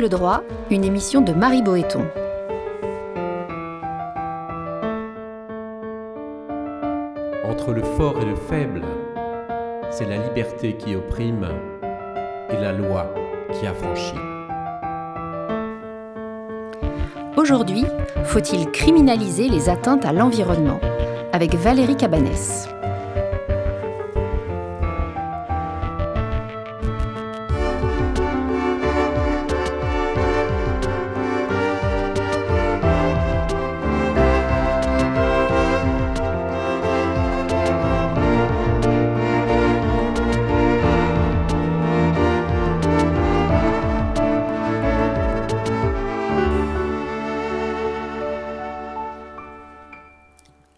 Angle droit, une émission de Marie Boéton. Entre le fort et le faible, c'est la liberté qui opprime et la loi qui affranchit. Aujourd'hui, faut-il criminaliser les atteintes à l'environnement? Avec Valérie Cabanès.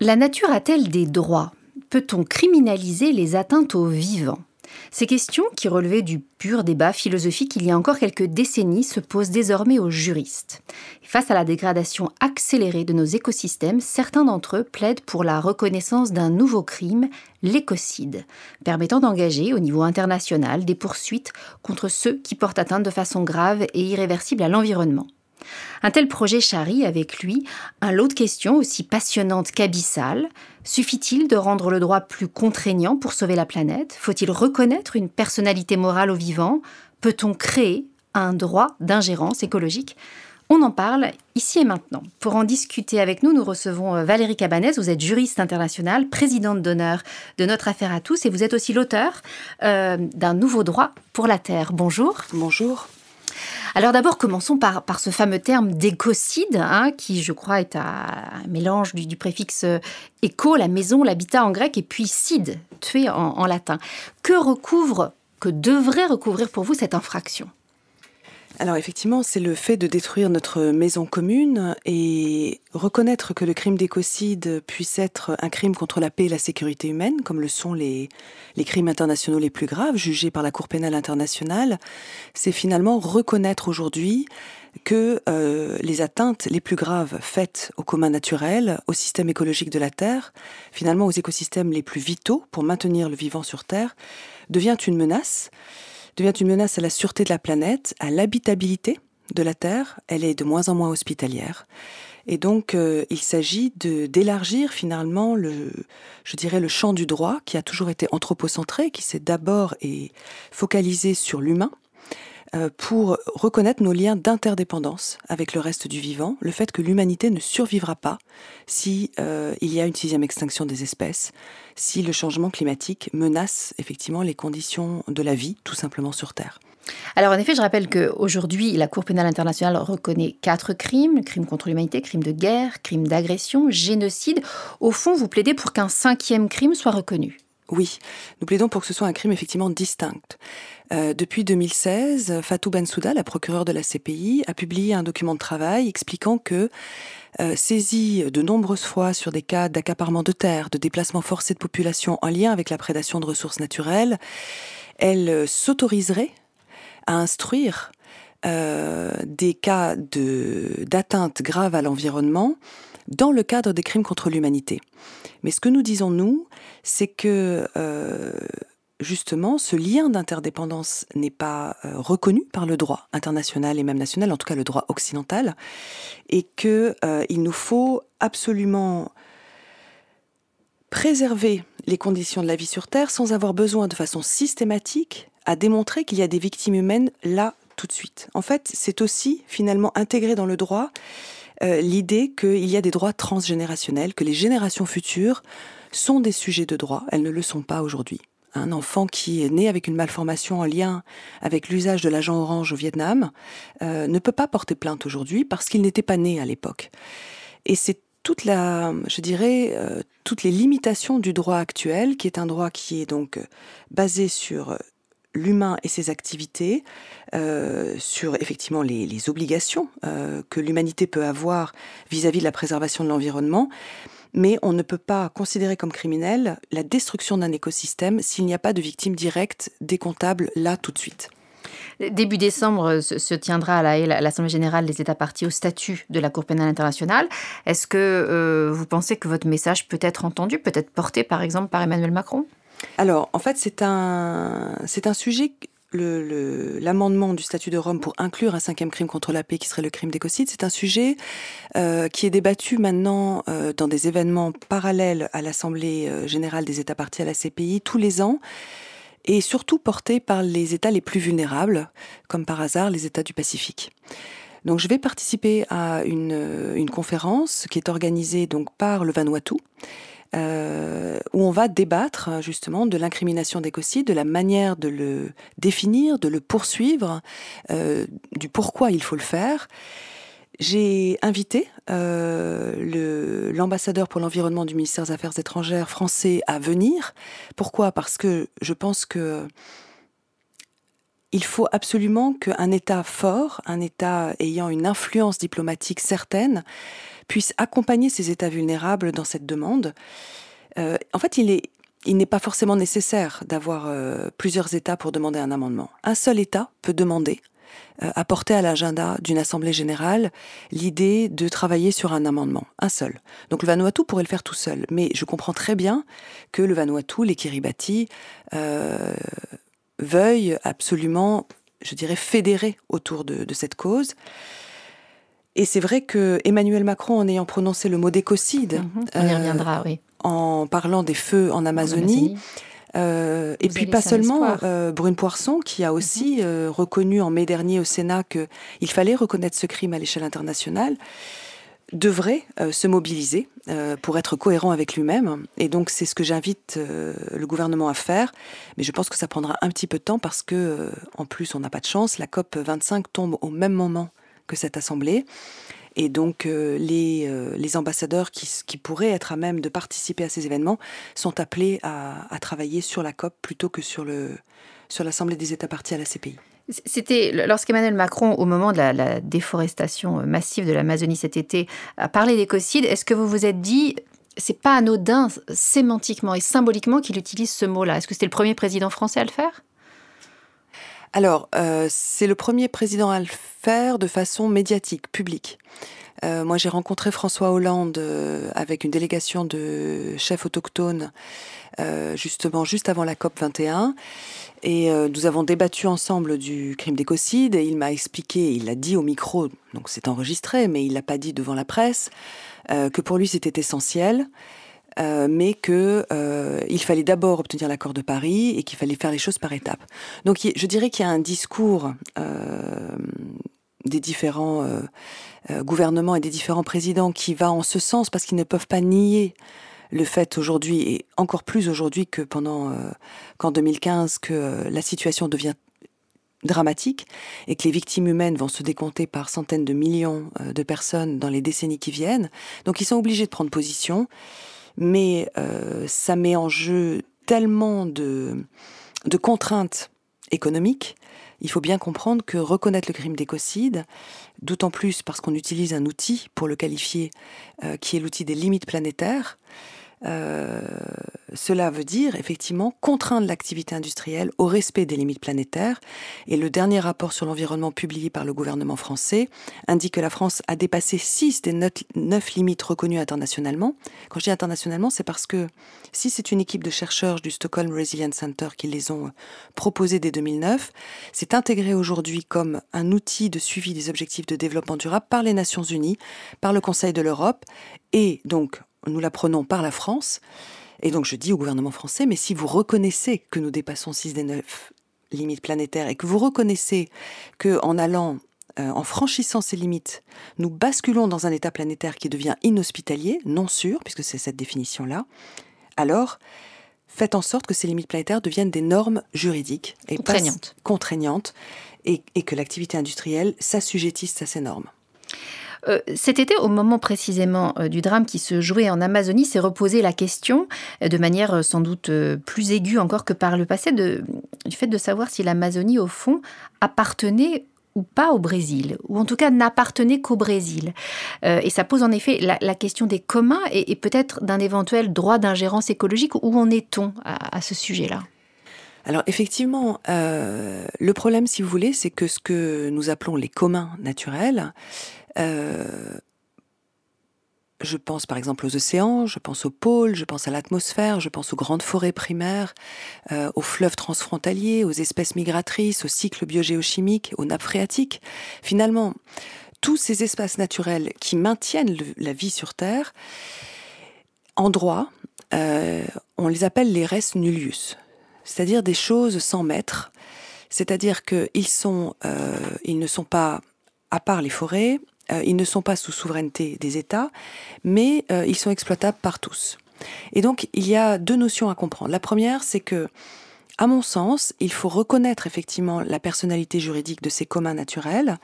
La nature a-t-elle des droits? Peut-on criminaliser les atteintes aux vivants? Ces questions, qui relevaient du pur débat philosophique il y a encore quelques décennies, se posent désormais aux juristes. Face à la dégradation accélérée de nos écosystèmes, certains d'entre eux plaident pour la reconnaissance d'un nouveau crime, l'écocide, permettant d'engager au niveau international des poursuites contre ceux qui portent atteinte de façon grave et irréversible à l'environnement. Un tel projet charrie avec lui un lot de questions aussi passionnantes qu'abyssales. Suffit-il de rendre le droit plus contraignant pour sauver la planète? Faut-il reconnaître une personnalité morale au vivant? Peut-on créer un droit d'ingérence écologique? On en parle ici et maintenant. Pour en discuter avec nous, nous recevons euh, Valérie Cabanès. Vous êtes juriste internationale, présidente d'honneur de Notre Affaire à tous et vous êtes aussi l'auteur euh, d'un nouveau droit pour la Terre. Bonjour. Bonjour. Alors d'abord, commençons par, par ce fameux terme d'écocide, hein, qui je crois est un, mélange du, préfixe éco, la maison, l'habitat en grec, et puis cide, tuer en latin. Que recouvre, que devrait recouvrir pour vous cette infraction? Alors effectivement, c'est le fait de détruire notre maison commune et reconnaître que le crime d'écocide puisse être un crime contre la paix et la sécurité humaine, comme le sont les, crimes internationaux les plus graves jugés par la Cour pénale internationale, c'est finalement reconnaître aujourd'hui que euh, les atteintes les plus graves faites au commun naturel, au système écologique de la Terre, finalement aux écosystèmes les plus vitaux pour maintenir le vivant sur Terre, devient une menace devient une menace à la sûreté de la planète, à l'habitabilité de la Terre. Elle est de moins en moins hospitalière. Et donc, euh, il s'agit d'élargir finalement le, je dirais, le champ du droit qui a toujours été anthropocentré, qui s'est d'abord focalisé sur l'humain, pour reconnaître nos liens d'interdépendance avec le reste du vivant, le fait que l'humanité ne survivra pas si euh, il y a une sixième extinction des espèces, si le changement climatique menace effectivement les conditions de la vie, tout simplement sur Terre. Alors en effet, je rappelle qu'aujourd'hui, la Cour pénale internationale reconnaît quatre crimes, crimes contre l'humanité, crimes de guerre, crimes d'agression, génocide. Au fond, vous plaidez pour qu'un cinquième crime soit reconnu. Oui, nous plaidons pour que ce soit un crime effectivement distinct. Euh, depuis 2016, Fatou Bensouda, la procureure de la CPI, a publié un document de travail expliquant que, euh, saisie de nombreuses fois sur des cas d'accaparement de terres, de déplacement forcé de population en lien avec la prédation de ressources naturelles, elle s'autoriserait à instruire euh, des cas d'atteinte grave à l'environnement dans le cadre des crimes contre l'humanité. Mais ce que nous disons, nous, c'est que euh, justement, ce lien d'interdépendance n'est pas euh, reconnu par le droit international et même national, en tout cas le droit occidental, et qu'il euh, nous faut absolument préserver les conditions de la vie sur Terre sans avoir besoin de façon systématique à démontrer qu'il y a des victimes humaines là tout de suite. En fait, c'est aussi finalement intégré dans le droit l'idée qu'il y a des droits transgénérationnels, que les générations futures sont des sujets de droit, elles ne le sont pas aujourd'hui. Un enfant qui est né avec une malformation en lien avec l'usage de l'agent orange au Vietnam euh, ne peut pas porter plainte aujourd'hui parce qu'il n'était pas né à l'époque. Et c'est toute la, je dirais, euh, toutes les limitations du droit actuel, qui est un droit qui est donc euh, basé sur l'humain et ses activités, sur effectivement les, obligations que l'humanité peut avoir vis à -vis de la préservation de l'environnement, mais on ne peut pas considérer comme criminel la destruction d'un écosystème s'il n'y a pas de victime directe décomptable là tout de suite. Début décembre se tiendra à l'Assemblée générale des États partis au statut de la Cour pénale internationale. Est-ce que euh, vous pensez que votre message peut être entendu, peut être porté par exemple par Emmanuel Macron? Alors, en fait, c'est un, c'est un sujet l'amendement du statut de Rome pour inclure un cinquième crime contre la paix qui serait le crime d'écocide, c'est un sujet euh, qui est débattu maintenant euh, dans des événements parallèles à l'Assemblée euh, générale des États partis à la CPI tous les ans et surtout porté par les États les plus vulnérables, comme par hasard les États du Pacifique. Donc je vais participer à une, une conférence qui est organisée donc par le Vanuatu euh, où on va débattre justement de l'incrimination d'écocide, de la manière de le définir, de le poursuivre, euh, du pourquoi il faut le faire. J'ai invité euh, l'ambassadeur pour l'environnement du ministère des Affaires étrangères français à venir. Pourquoi? Parce que je pense que il faut absolument qu'un État fort, un État ayant une influence diplomatique certaine, puisse accompagner ces États vulnérables dans cette demande. Euh, en fait, il est, il n'est pas forcément nécessaire d'avoir euh, plusieurs États pour demander un amendement. Un seul État peut demander, euh, apporter à l'agenda d'une Assemblée générale l'idée de travailler sur un amendement. Un seul. Donc le Vanuatu pourrait le faire tout seul. Mais je comprends très bien que le Vanuatu, les Kiribati, euh, veuillent absolument, je dirais, fédérer autour de cette cause. Et c'est vrai que Emmanuel Macron, en ayant prononcé le mot d'écocide, mhm. on y reviendra, oui. en parlant des feux en Amazonie, euh, et puis pas seulement euh, Brune Poisson, qui a mhm. aussi euh, reconnu en mai dernier au Sénat qu'il fallait reconnaître ce crime à l'échelle internationale, devrait euh, se mobiliser euh, pour être cohérent avec lui-même. Et donc c'est ce que j'invite le gouvernement à faire. Mais je pense que ça prendra un petit peu de temps parce que, en plus, on n'a pas de chance. La COP 25 tombe au même moment que cette assemblée. Et donc euh, les, euh, les, ambassadeurs qui, qui, pourraient être à même de participer à ces événements sont appelés à, à travailler sur la COP plutôt que sur, le, sur l'Assemblée des États partis à la CPI. C'était lorsqu'Emmanuel Macron, au moment de la, la, déforestation massive de l'Amazonie cet été, a parlé d'écocide, est-ce que vous vous êtes dit, c'est pas anodin sémantiquement et symboliquement qu'il utilise ce mot-là? Est-ce que c'était le premier président français à le faire? Alors, euh, c'est le premier président à le faire de façon médiatique, publique. Euh, moi, j'ai rencontré François Hollande euh, avec une délégation de chefs autochtones, justement juste avant la COP 21, et nous avons débattu ensemble du crime d'écocide. Et il m'a expliqué, il l'a dit au micro, donc c'est enregistré, mais il l'a pas dit devant la presse, que pour lui c'était essentiel. Euh, mais que euh, il fallait d'abord obtenir l'accord de Paris et qu'il fallait faire les choses par étapes. Donc je dirais qu'il y a un discours euh, des différents gouvernements et des différents présidents qui va en ce sens parce qu'ils ne peuvent pas nier le fait aujourd'hui et encore plus aujourd'hui que pendant qu'en 2015 que la situation devient dramatique et que les victimes humaines vont se décompter par centaines de millions de personnes dans les décennies qui viennent. Donc ils sont obligés de prendre position mais euh, ça met en jeu tellement de, contraintes économiques. Il faut bien comprendre que reconnaître le crime d'écocide, d'autant plus parce qu'on utilise un outil pour le qualifier, euh, qui est l'outil des limites planétaires, euh, cela veut dire effectivement contraindre l'activité industrielle au respect des limites planétaires. Et le dernier rapport sur l'environnement publié par le gouvernement français indique que la France a dépassé six des neuf limites reconnues internationalement. Quand je dis internationalement, c'est parce que si c'est une équipe de chercheurs du Stockholm Resilience Center qui les ont proposées dès 2009, c'est intégré aujourd'hui comme un outil de suivi des objectifs de développement durable par les Nations Unies, par le Conseil de l'Europe et donc nous l'apprenons par la France. Et donc je dis au gouvernement français, mais si vous reconnaissez que nous dépassons 6 des 9 limites planétaires et que vous reconnaissez que en allant euh, en franchissant ces limites, nous basculons dans un état planétaire qui devient inhospitalier, non sûr, puisque c'est cette définition-là, alors faites en sorte que ces limites planétaires deviennent des normes juridiques et contraignantes, contraignantes et, et que l'activité industrielle s'assujettisse à ces normes. Euh, cet été, au moment précisément euh, du drame qui se jouait en Amazonie, s'est reposée la question, euh, de manière sans doute plus aiguë encore que par le passé, de, du fait de savoir si l'Amazonie, au fond, appartenait ou pas au Brésil, ou en tout cas n'appartenait qu'au Brésil. et ça pose en effet la, question des communs et, peut-être d'un éventuel droit d'ingérence écologique. Où en est-on à, ce sujet-là? Alors effectivement, le problème, si vous voulez, c'est que ce que nous appelons les communs naturels, euh, je pense par exemple aux océans, je pense aux pôles, je pense à l'atmosphère, je pense aux grandes forêts primaires, euh, aux fleuves transfrontaliers, aux espèces migratrices, aux cycles biogéochimiques, aux nappes phréatiques. Finalement, tous ces espaces naturels qui maintiennent la vie sur Terre, en droit, euh, on les appelle les res nullius, c'est-à-dire des choses sans maître, c'est-à-dire qu'ils ne sont pas, à part les forêts, euh, ils ne sont pas sous souveraineté des États, mais euh, ils sont exploitables par tous. Et donc, il y a deux notions à comprendre. La première, c'est que, à mon sens, il faut reconnaître effectivement la personnalité juridique de ces communs naturels,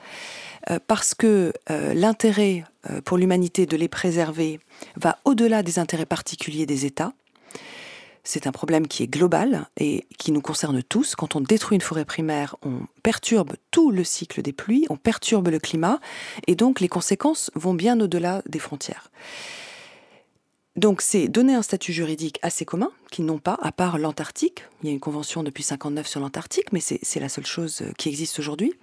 euh, parce que l'intérêt pour l'humanité de les préserver va au-delà des intérêts particuliers des États. C'est un problème qui est global et qui nous concerne tous. Quand on détruit une forêt primaire, on perturbe tout le cycle des pluies, on perturbe le climat et donc les conséquences vont bien au-delà des frontières. Donc c'est donner un statut juridique assez commun, qu'ils n'ont pas, à part l'Antarctique. Il y a une convention depuis 59 sur l'Antarctique, mais c'est la seule chose qui existe aujourd'hui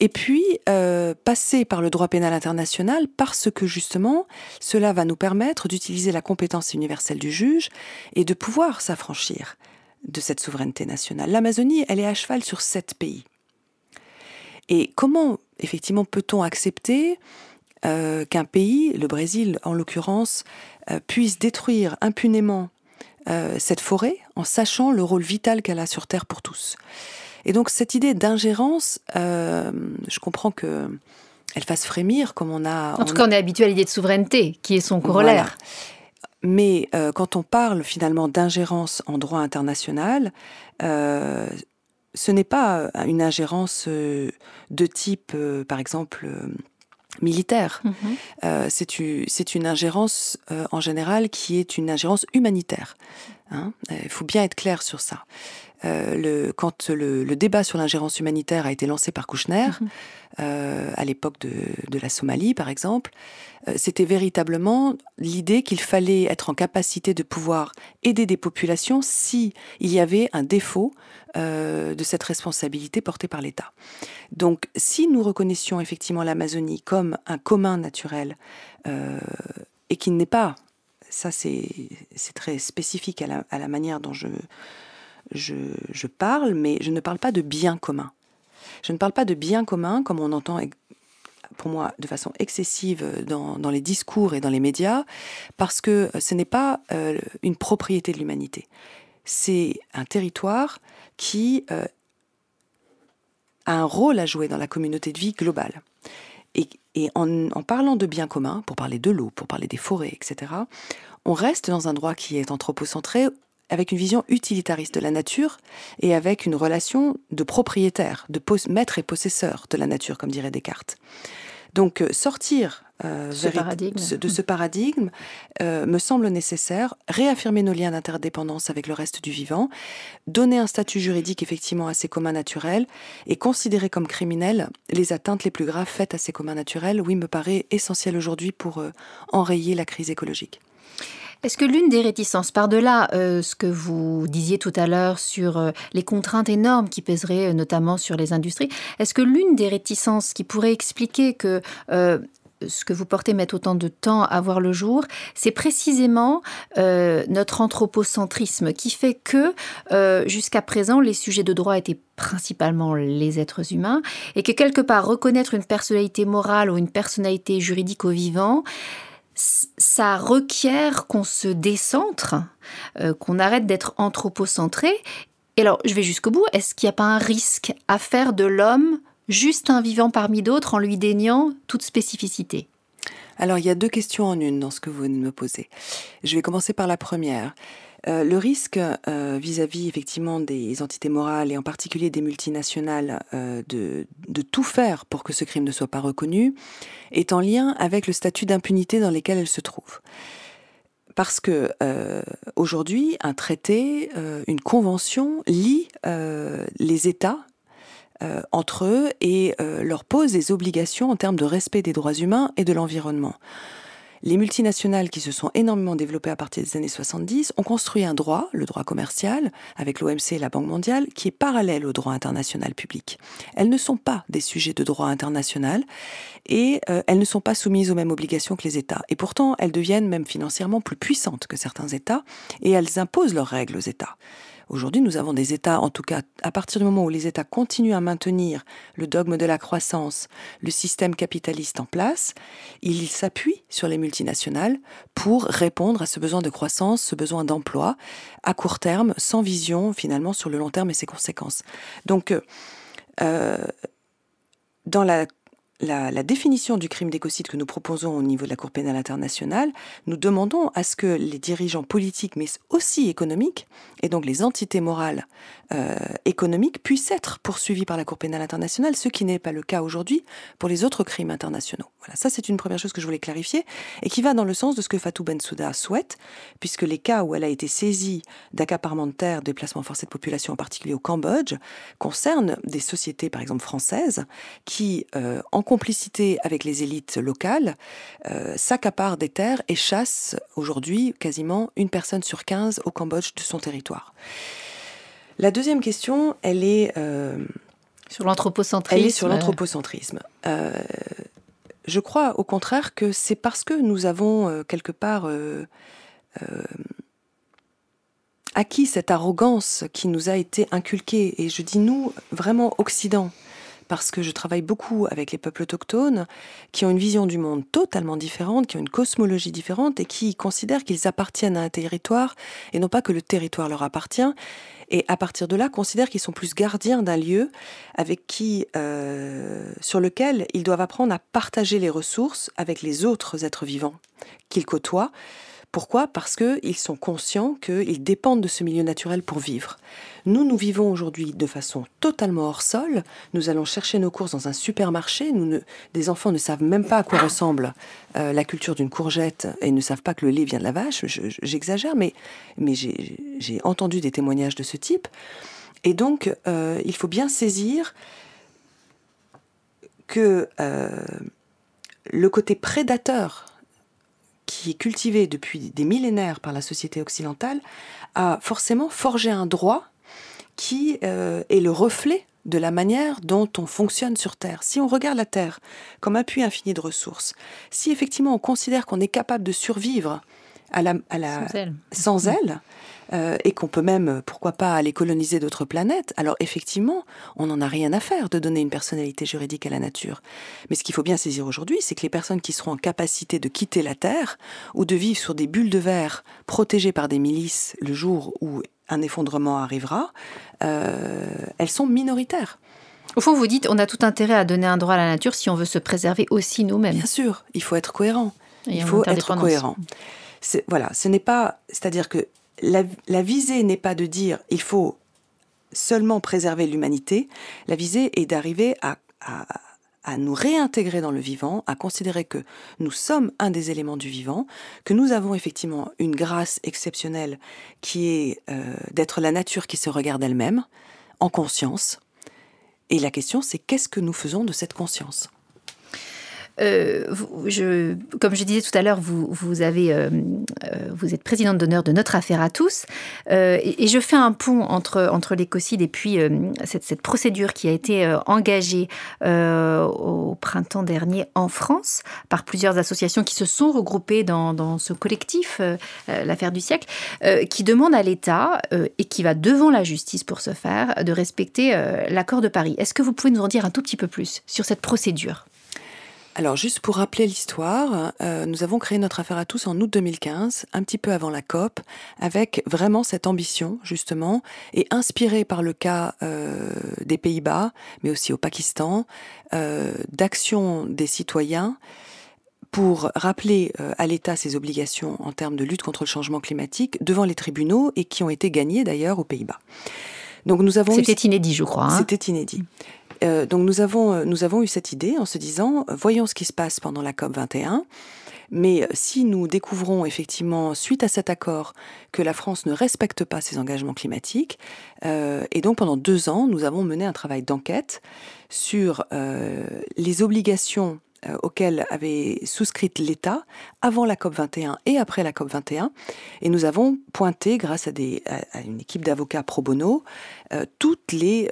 et puis euh, passer par le droit pénal international parce que justement cela va nous permettre d'utiliser la compétence universelle du juge et de pouvoir s'affranchir de cette souveraineté nationale. L'Amazonie, elle est à cheval sur sept pays. Et comment effectivement peut-on accepter euh, qu'un pays, le Brésil en l'occurrence, euh, puisse détruire impunément cette forêt en sachant le rôle vital qu'elle a sur Terre pour tous? Et donc cette idée d'ingérence, euh, je comprends que elle fasse frémir, comme on a. En tout cas, on est habitué à l'idée de souveraineté, qui est son corollaire. Mais euh, quand on parle finalement d'ingérence en droit international, euh, ce n'est pas une ingérence de type, par exemple, militaire. Mhm. c'est une ingérence en général qui est une ingérence humanitaire. Hein. Il faut bien être clair sur ça. Euh, le, quand le, débat sur l'ingérence humanitaire a été lancé par Kouchner, mhm. euh, à l'époque de, de, la Somalie par exemple, euh, c'était véritablement l'idée qu'il fallait être en capacité de pouvoir aider des populations si il y avait un défaut de cette responsabilité portée par l'État. Donc si nous reconnaissions effectivement l'Amazonie comme un commun naturel et qu'il n'est pas, ça c'est très spécifique à la, à la manière dont je je, parle, mais je ne parle pas de bien commun. Je ne parle pas de bien commun comme on entend pour moi de façon excessive dans, les discours et dans les médias, parce que ce n'est pas euh, une propriété de l'humanité. C'est un territoire qui euh, a un rôle à jouer dans la communauté de vie globale. Et, en, en, parlant de bien commun, pour parler de l'eau, pour parler des forêts, etc., on reste dans un droit qui est anthropocentré avec une vision utilitariste de la nature et avec une relation de propriétaire, de maître et possesseur de la nature, comme dirait Descartes. Donc euh, sortir euh, de ce paradigme euh, me semble nécessaire, réaffirmer nos liens d'interdépendance avec le reste du vivant, donner un statut juridique effectivement à ces communs naturels et considérer comme criminels les atteintes les plus graves faites à ces communs naturels, oui, me paraît essentiel aujourd'hui pour enrayer la crise écologique. Est-ce que l'une des réticences, par-delà euh, ce que vous disiez tout à l'heure sur euh, les contraintes énormes qui pèseraient euh, notamment sur les industries, est-ce que l'une des réticences qui pourrait expliquer que ce que vous portez met autant de temps à voir le jour, c'est précisément notre anthropocentrisme qui fait que jusqu'à présent, les sujets de droit étaient principalement les êtres humains et que quelque part reconnaître une personnalité morale ou une personnalité juridique au vivant, ça requiert qu'on se décentre, euh, qu'on arrête d'être anthropocentré. Et alors, je vais jusqu'au bout. Est-ce qu'il n'y a pas un risque à faire de l'homme juste un vivant parmi d'autres en lui déniant toute spécificité? Alors, il y a deux questions en une dans ce que vous me poser. Je vais commencer par la première. Euh, le risque euh, vis-à-vis effectivement des entités morales et en particulier des multinationales euh, de, tout faire pour que ce crime ne soit pas reconnu est en lien avec le statut d'impunité dans lequel elles se trouvent. Parce que aujourd'hui, un traité, une convention lie les États entre eux et leur pose des obligations en termes de respect des droits humains et de l'environnement. Les multinationales qui se sont énormément développées à partir des années 70 ont construit un droit, le droit commercial, avec l'OMC et la Banque mondiale, qui est parallèle au droit international public. Elles ne sont pas des sujets de droit international et euh, elles ne sont pas soumises aux mêmes obligations que les États. Et pourtant, elles deviennent même financièrement plus puissantes que certains États et elles imposent leurs règles aux États. Aujourd'hui, nous avons des États, en tout cas, à partir du moment où les États continuent à maintenir le dogme de la croissance, le système capitaliste en place, ils s'appuient sur les multinationales pour répondre à ce besoin de croissance, ce besoin d'emploi à court terme, sans vision finalement sur le long terme et ses conséquences. Donc, euh, dans la la, définition du crime d'écocide que nous proposons au niveau de la Cour pénale internationale, nous demandons à ce que les dirigeants politiques, mais aussi économiques, et donc les entités morales euh, économiques, puissent être poursuivis par la Cour pénale internationale, ce qui n'est pas le cas aujourd'hui pour les autres crimes internationaux. Voilà, ça c'est une première chose que je voulais clarifier, et qui va dans le sens de ce que Fatou Bensouda souhaite, puisque les cas où elle a été saisie d'accaparement de terre, déplacement forcé de population, en particulier au Cambodge, concernent des sociétés, par exemple françaises, qui, euh, en complicité avec les élites locales, euh, s'accapare des terres et chasse aujourd'hui quasiment une personne sur 15 au Cambodge de son territoire. La deuxième question, elle est... Euh, sur l'anthropocentrisme. Elle est sur l'anthropocentrisme. Euh, je crois au contraire que c'est parce que nous avons quelque part acquis cette arrogance qui nous a été inculquée, et je dis nous, vraiment Occident, parce que je travaille beaucoup avec les peuples autochtones qui ont une vision du monde totalement différente, qui ont une cosmologie différente et qui considèrent qu'ils appartiennent à un territoire et non pas que le territoire leur appartient. Et à partir de là, considèrent qu'ils sont plus gardiens d'un lieu avec qui, euh, sur lequel ils doivent apprendre à partager les ressources avec les autres êtres vivants qu'ils côtoient. Pourquoi? Parce qu'ils sont conscients qu'ils dépendent de ce milieu naturel pour vivre. Nous, nous vivons aujourd'hui de façon totalement hors sol. Nous allons chercher nos courses dans un supermarché. Nous des enfants ne savent même pas à quoi ressemble euh, la culture d'une courgette et ne savent pas que le lait vient de la vache. J'exagère, mais, j'ai entendu des témoignages de ce type. Et donc, euh, il faut bien saisir que euh, le côté prédateur qui est cultivé depuis des millénaires par la société occidentale, a forcément forgé un droit qui euh, est le reflet de la manière dont on fonctionne sur Terre. Si on regarde la Terre comme appui infini de ressources, si effectivement on considère qu'on est capable de survivre à la, sans elle, euh, et qu'on peut même, pourquoi pas, aller coloniser d'autres planètes, alors effectivement, on n'en a rien à faire de donner une personnalité juridique à la nature. Mais ce qu'il faut bien saisir aujourd'hui, c'est que les personnes qui seront en capacité de quitter la Terre ou de vivre sur des bulles de verre protégées par des milices le jour où un effondrement arrivera, euh, elles sont minoritaires. Au fond, vous dites, on a tout intérêt à donner un droit à la nature si on veut se préserver aussi nous-mêmes. Bien sûr, il faut être cohérent. il faut être cohérent. Voilà, ce n'est pas, c'est-à-dire que la, visée n'est pas de dire il faut seulement préserver l'humanité, la visée est d'arriver à, nous réintégrer dans le vivant, à considérer que nous sommes un des éléments du vivant, que nous avons effectivement une grâce exceptionnelle qui est euh, d'être la nature qui se regarde elle-même, en conscience. Et la question, c'est qu'est-ce que nous faisons de cette conscience? Euh, comme je disais tout à l'heure, euh, euh, vous êtes présidente d'honneur de notre affaire à tous. Et, je fais un pont entre, l'écocide et puis cette, procédure qui a été engagée au printemps dernier en France par plusieurs associations qui se sont regroupées dans ce collectif, l'affaire du siècle, qui demande à l'État et qui va devant la justice pour ce faire de respecter l'accord de Paris. Est-ce que vous pouvez nous en dire un tout petit peu plus sur cette procédure? Alors juste pour rappeler l'histoire, euh, nous avons créé notre affaire à tous en août 2015, un petit peu avant la COP, avec vraiment cette ambition justement, et inspiré par le cas euh, des Pays-Bas, mais aussi au Pakistan, euh, d'action des citoyens pour rappeler à l'État ses obligations en termes de lutte contre le changement climatique devant les tribunaux et qui ont été gagnées d'ailleurs aux Pays-Bas. Donc nous avons c'était inédit, je crois. Hein. C'était inédit. Euh, donc nous avons, euh, nous avons eu cette idée en se disant, euh, voyons ce qui se passe pendant la COP 21. Mais si nous découvrons effectivement, suite à cet accord, que la France ne respecte pas ses engagements climatiques, et donc pendant deux ans, nous avons mené un travail d'enquête sur les obligations euh, auquel avait souscrit l'État avant la COP 21 et après la COP 21. Et nous avons pointé, grâce à, une équipe d'avocats pro bono, euh, toutes les,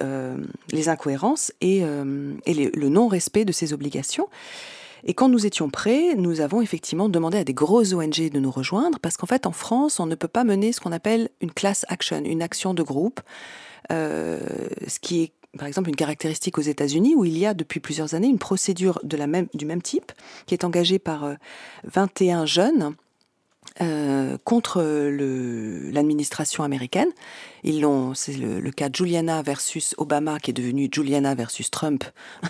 les incohérences et, et le non-respect de ces obligations. Et quand nous étions prêts, nous avons effectivement demandé à des grosses ONG de nous rejoindre parce qu'en fait, en France, on ne peut pas mener ce qu'on appelle une class action, une action de groupe, euh, ce qui est par exemple une caractéristique aux États-Unis où il y a depuis plusieurs années une procédure de la même, du même type qui est engagée par 21 euh, jeunes euh, contre l'administration américaine. C'est le, le, cas Juliana versus Obama qui est devenu Juliana versus Trump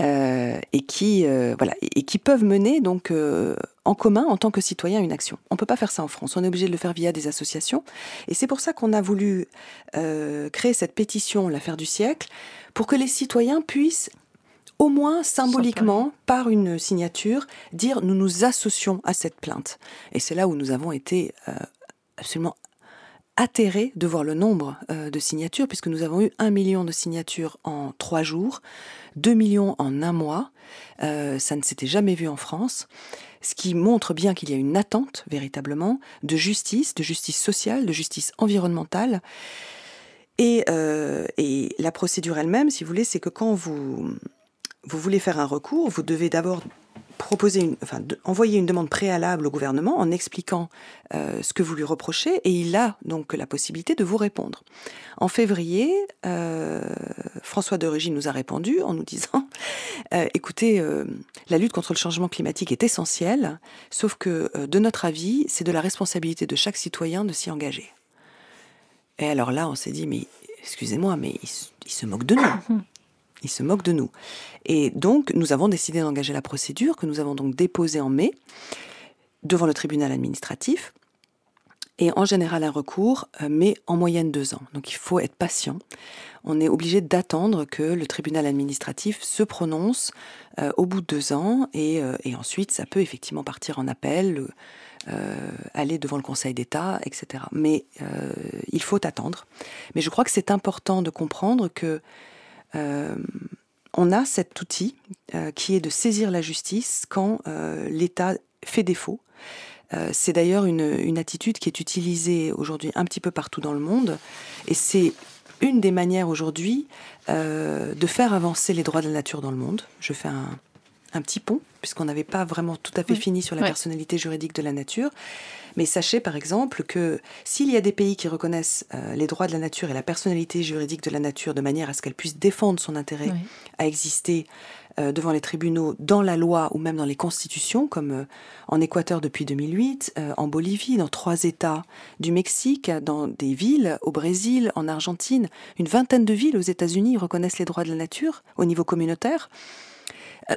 Euh, et qui euh, voilà et qui peuvent mener donc euh, en commun en tant que citoyen une action. On peut pas faire ça en France. On est obligé de le faire via des associations et c'est pour ça qu'on a voulu créer cette pétition, l'affaire du siècle, pour que les citoyens puissent au moins symboliquement, par une signature, dire nous nous associons à cette plainte. Et c'est là où nous avons été absolument atterré de voir le nombre euh, de signatures, puisque nous avons eu un million de signatures en trois jours, 2 millions en un mois. Euh, ça ne s'était jamais vu en France, ce qui montre bien qu'il y a une attente véritablement de justice, de justice sociale, de justice environnementale. Et, euh, la procédure elle-même, si vous voulez, c'est que quand vous, vous voulez faire un recours, vous devez d'abord proposer enfin, envoyer une demande préalable au gouvernement en expliquant euh, ce que vous lui reprochez et il a donc la possibilité de vous répondre. En février, euh, François de Rugy nous a répondu en nous disant euh, écoutez, la lutte contre le changement climatique est essentielle, sauf que de notre avis, c'est de la responsabilité de chaque citoyen de s'y engager. Et alors là, on s'est dit mais excusez-moi, mais il, il se moque de nous. Il se moque de nous. Et donc, nous avons décidé d'engager la procédure que nous avons donc déposée en mai devant le tribunal administratif. Et en général, un recours euh, met en moyenne deux ans. Donc, il faut être patient. On est obligé d'attendre que le tribunal administratif se prononce euh, au bout de deux ans. Euh, et, ensuite, ça peut effectivement partir en appel, aller devant le Conseil d'État, etc. Mais il faut attendre. Mais je crois que c'est important de comprendre que euh, on a cet outil euh, qui est de saisir la justice quand euh, l'État fait défaut. c'est d'ailleurs une, attitude qui est utilisée aujourd'hui un petit peu partout dans le monde, et c'est une des manières aujourd'hui de faire avancer les droits de la nature dans le monde. Je fais un, petit pont, puisqu'on n'avait pas vraiment tout à fait fini sur la personnalité juridique de la nature. Mais sachez par exemple que s'il y a des pays qui reconnaissent euh, les droits de la nature et la personnalité juridique de la nature de manière à ce qu'elle puisse défendre son intérêt à exister euh, devant les tribunaux, dans la loi ou même dans les constitutions, comme euh, en Équateur depuis 2008, en Bolivie, dans trois États du Mexique, dans des villes au Brésil, en Argentine, une vingtaine de villes aux États-Unis reconnaissent les droits de la nature au niveau communautaire.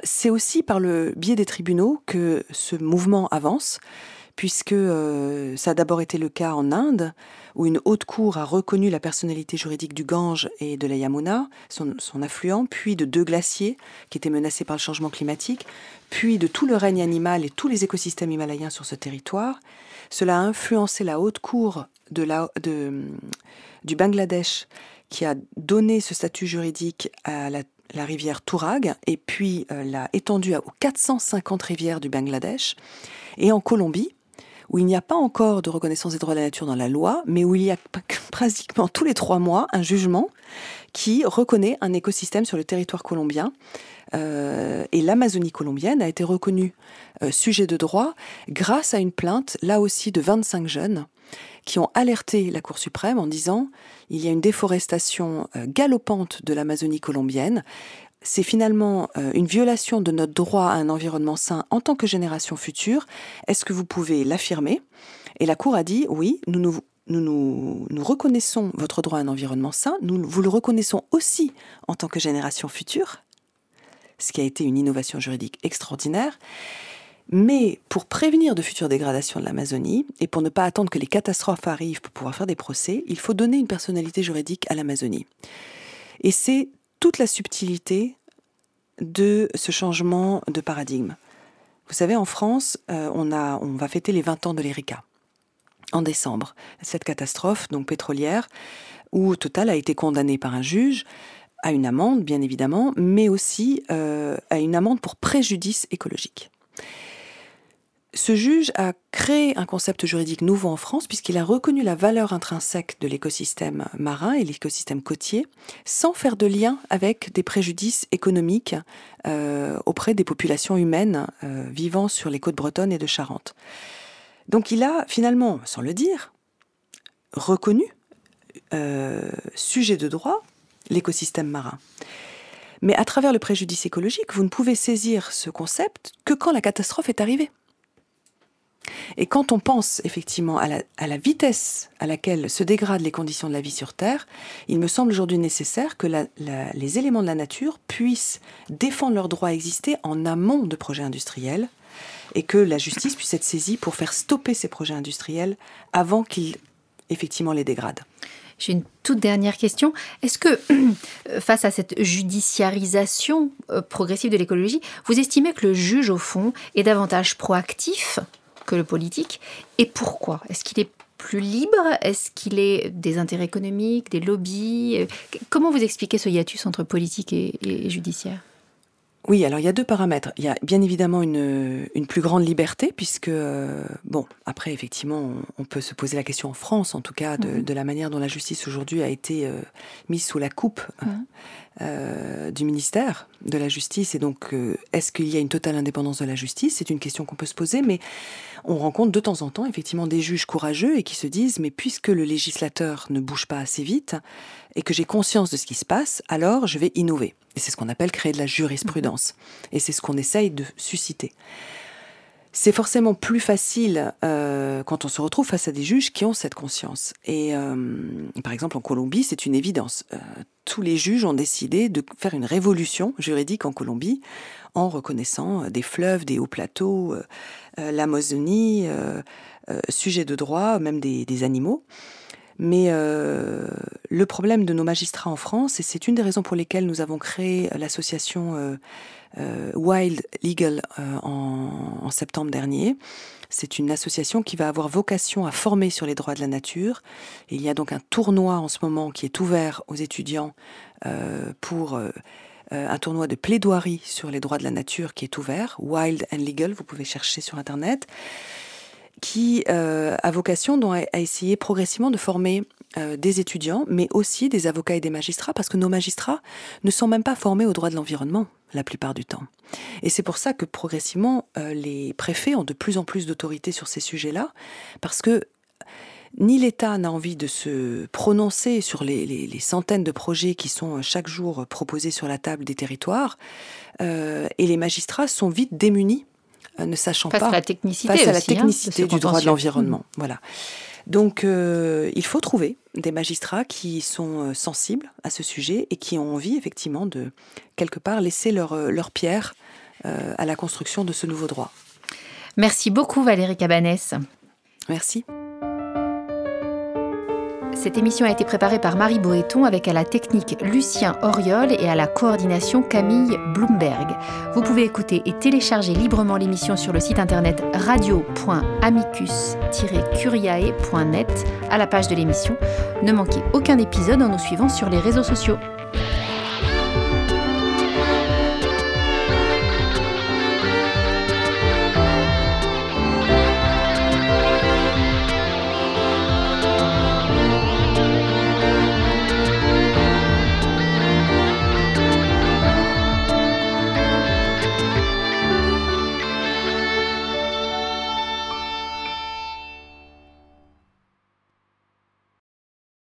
C'est aussi par le biais des tribunaux que ce mouvement avance puisque euh, ça a d'abord été le cas en Inde, où une haute cour a reconnu la personnalité juridique du Gange et de la Yamuna, son, affluent, puis de deux glaciers qui étaient menacés par le changement climatique, puis de tout le règne animal et tous les écosystèmes himalayens sur ce territoire. Cela a influencé la haute cour du Bangladesh, qui a donné ce statut juridique à la la rivière Tourag et puis euh, l'a étendue aux 450 rivières du Bangladesh. Et en Colombie, où il n'y a pas encore de reconnaissance des droits de la nature dans la loi, mais où il y a pratiquement tous les trois mois un jugement qui reconnaît un écosystème sur le territoire colombien. Euh, et l'Amazonie colombienne a été reconnue euh, sujet de droit grâce à une plainte, là aussi de 25 jeunes, qui ont alerté la Cour suprême en disant il y a une déforestation euh, galopante de l'Amazonie colombienne c'est finalement euh, une violation de notre droit à un environnement sain en tant que génération future. Est-ce que vous pouvez l'affirmer? Et la Cour a dit oui, nous reconnaissons votre droit à un environnement sain, nous vous le reconnaissons aussi en tant que génération future, ce qui a été une innovation juridique extraordinaire. Mais pour prévenir de futures dégradations de l'Amazonie et pour ne pas attendre que les catastrophes arrivent pour pouvoir faire des procès, il faut donner une personnalité juridique à l'Amazonie. Et c'est toute la subtilité de ce changement de paradigme. Vous savez, en France, euh, on, va fêter les 20 ans de l'Erika en décembre. Cette catastrophe, donc pétrolière, où Total a été condamné par un juge à une amende, bien évidemment, mais aussi à une amende pour préjudice écologique. Ce juge a créé un concept juridique nouveau en France puisqu'il a reconnu la valeur intrinsèque de l'écosystème marin et l'écosystème côtier sans faire de lien avec des préjudices économiques euh, auprès des populations humaines euh, vivant sur les côtes bretonnes et de Charente. Donc il a finalement, sans le dire, reconnu, euh, sujet de droit, l'écosystème marin. Mais à travers le préjudice écologique, vous ne pouvez saisir ce concept que quand la catastrophe est arrivée. Et quand on pense effectivement à la, vitesse à laquelle se dégradent les conditions de la vie sur Terre, il me semble aujourd'hui nécessaire que les éléments de la nature puissent défendre leur droit à exister en amont de projets industriels et que la justice puisse être saisie pour faire stopper ces projets industriels avant qu'ils effectivement les dégradent. J'ai une toute dernière question. Est-ce que, face à cette judiciarisation euh, progressive de l'écologie, vous estimez que le juge, au fond, est davantage proactif que le politique. Et pourquoi? Est-ce qu'il est plus libre? Est-ce qu'il est des intérêts économiques, des lobbies? Comment vous expliquez ce hiatus entre politique et, judiciaire? Oui, alors il y a deux paramètres. Il y a bien évidemment une, une plus grande liberté, puisque, euh, bon, après, effectivement, on, peut se poser la question en France, en tout cas, de, mhm. la manière dont la justice aujourd'hui a été euh, mise sous la coupe. Mhm. Euh, du ministère de la Justice. Et donc, est-ce qu'il y a une totale indépendance de la justice? C'est une question qu'on peut se poser, mais on rencontre de temps en temps effectivement des juges courageux et qui se disent, mais puisque le législateur ne bouge pas assez vite et que j'ai conscience de ce qui se passe, alors je vais innover. Et c'est ce qu'on appelle créer de la jurisprudence. Et c'est ce qu'on essaye de susciter c'est forcément plus facile euh, quand on se retrouve face à des juges qui ont cette conscience. Et euh, par exemple, en Colombie, c'est une évidence. Euh, tous les juges ont décidé de faire une révolution juridique en Colombie en reconnaissant des fleuves, des hauts plateaux, l'Amazonie, sujet de droit, même des animaux. Mais euh, le problème de nos magistrats en France, et c'est une des raisons pour lesquelles nous avons créé l'association euh, euh, Wild Legal en, septembre dernier, c'est une association qui va avoir vocation à former sur les droits de la nature. Il y a donc un tournoi en ce moment qui est ouvert aux étudiants pour un tournoi de plaidoirie sur les droits de la nature qui est ouvert, Wild and Legal, vous pouvez chercher sur Internet qui euh, a vocation à essayer progressivement de former euh, des étudiants, mais aussi des avocats et des magistrats, parce que nos magistrats ne sont même pas formés au droit de l'environnement la plupart du temps. Et c'est pour ça que progressivement, euh, les préfets ont de plus en plus d'autorité sur ces sujets-là, parce que ni l'État n'a envie de se prononcer sur les, centaines de projets qui sont chaque jour proposés sur la table des territoires, et les magistrats sont vite démunis ne sachant face pas. À la technicité face à la hein, technicité du droit de l'environnement. Mmh. Voilà. Donc, euh, il faut trouver des magistrats qui sont euh, sensibles à ce sujet et qui ont envie, effectivement, de, quelque part, laisser leur, leur pierre à la construction de ce nouveau droit. Merci beaucoup, Valérie Cabanès. Merci. Cette émission a été préparée par Marie Boéton avec à la technique Lucien Oriol et à la coordination Camille Bloomberg. Vous pouvez écouter et télécharger librement l'émission sur le site internet radio.amicus-curiae.net à la page de l'émission. Ne manquez aucun épisode en nous suivant sur les réseaux sociaux.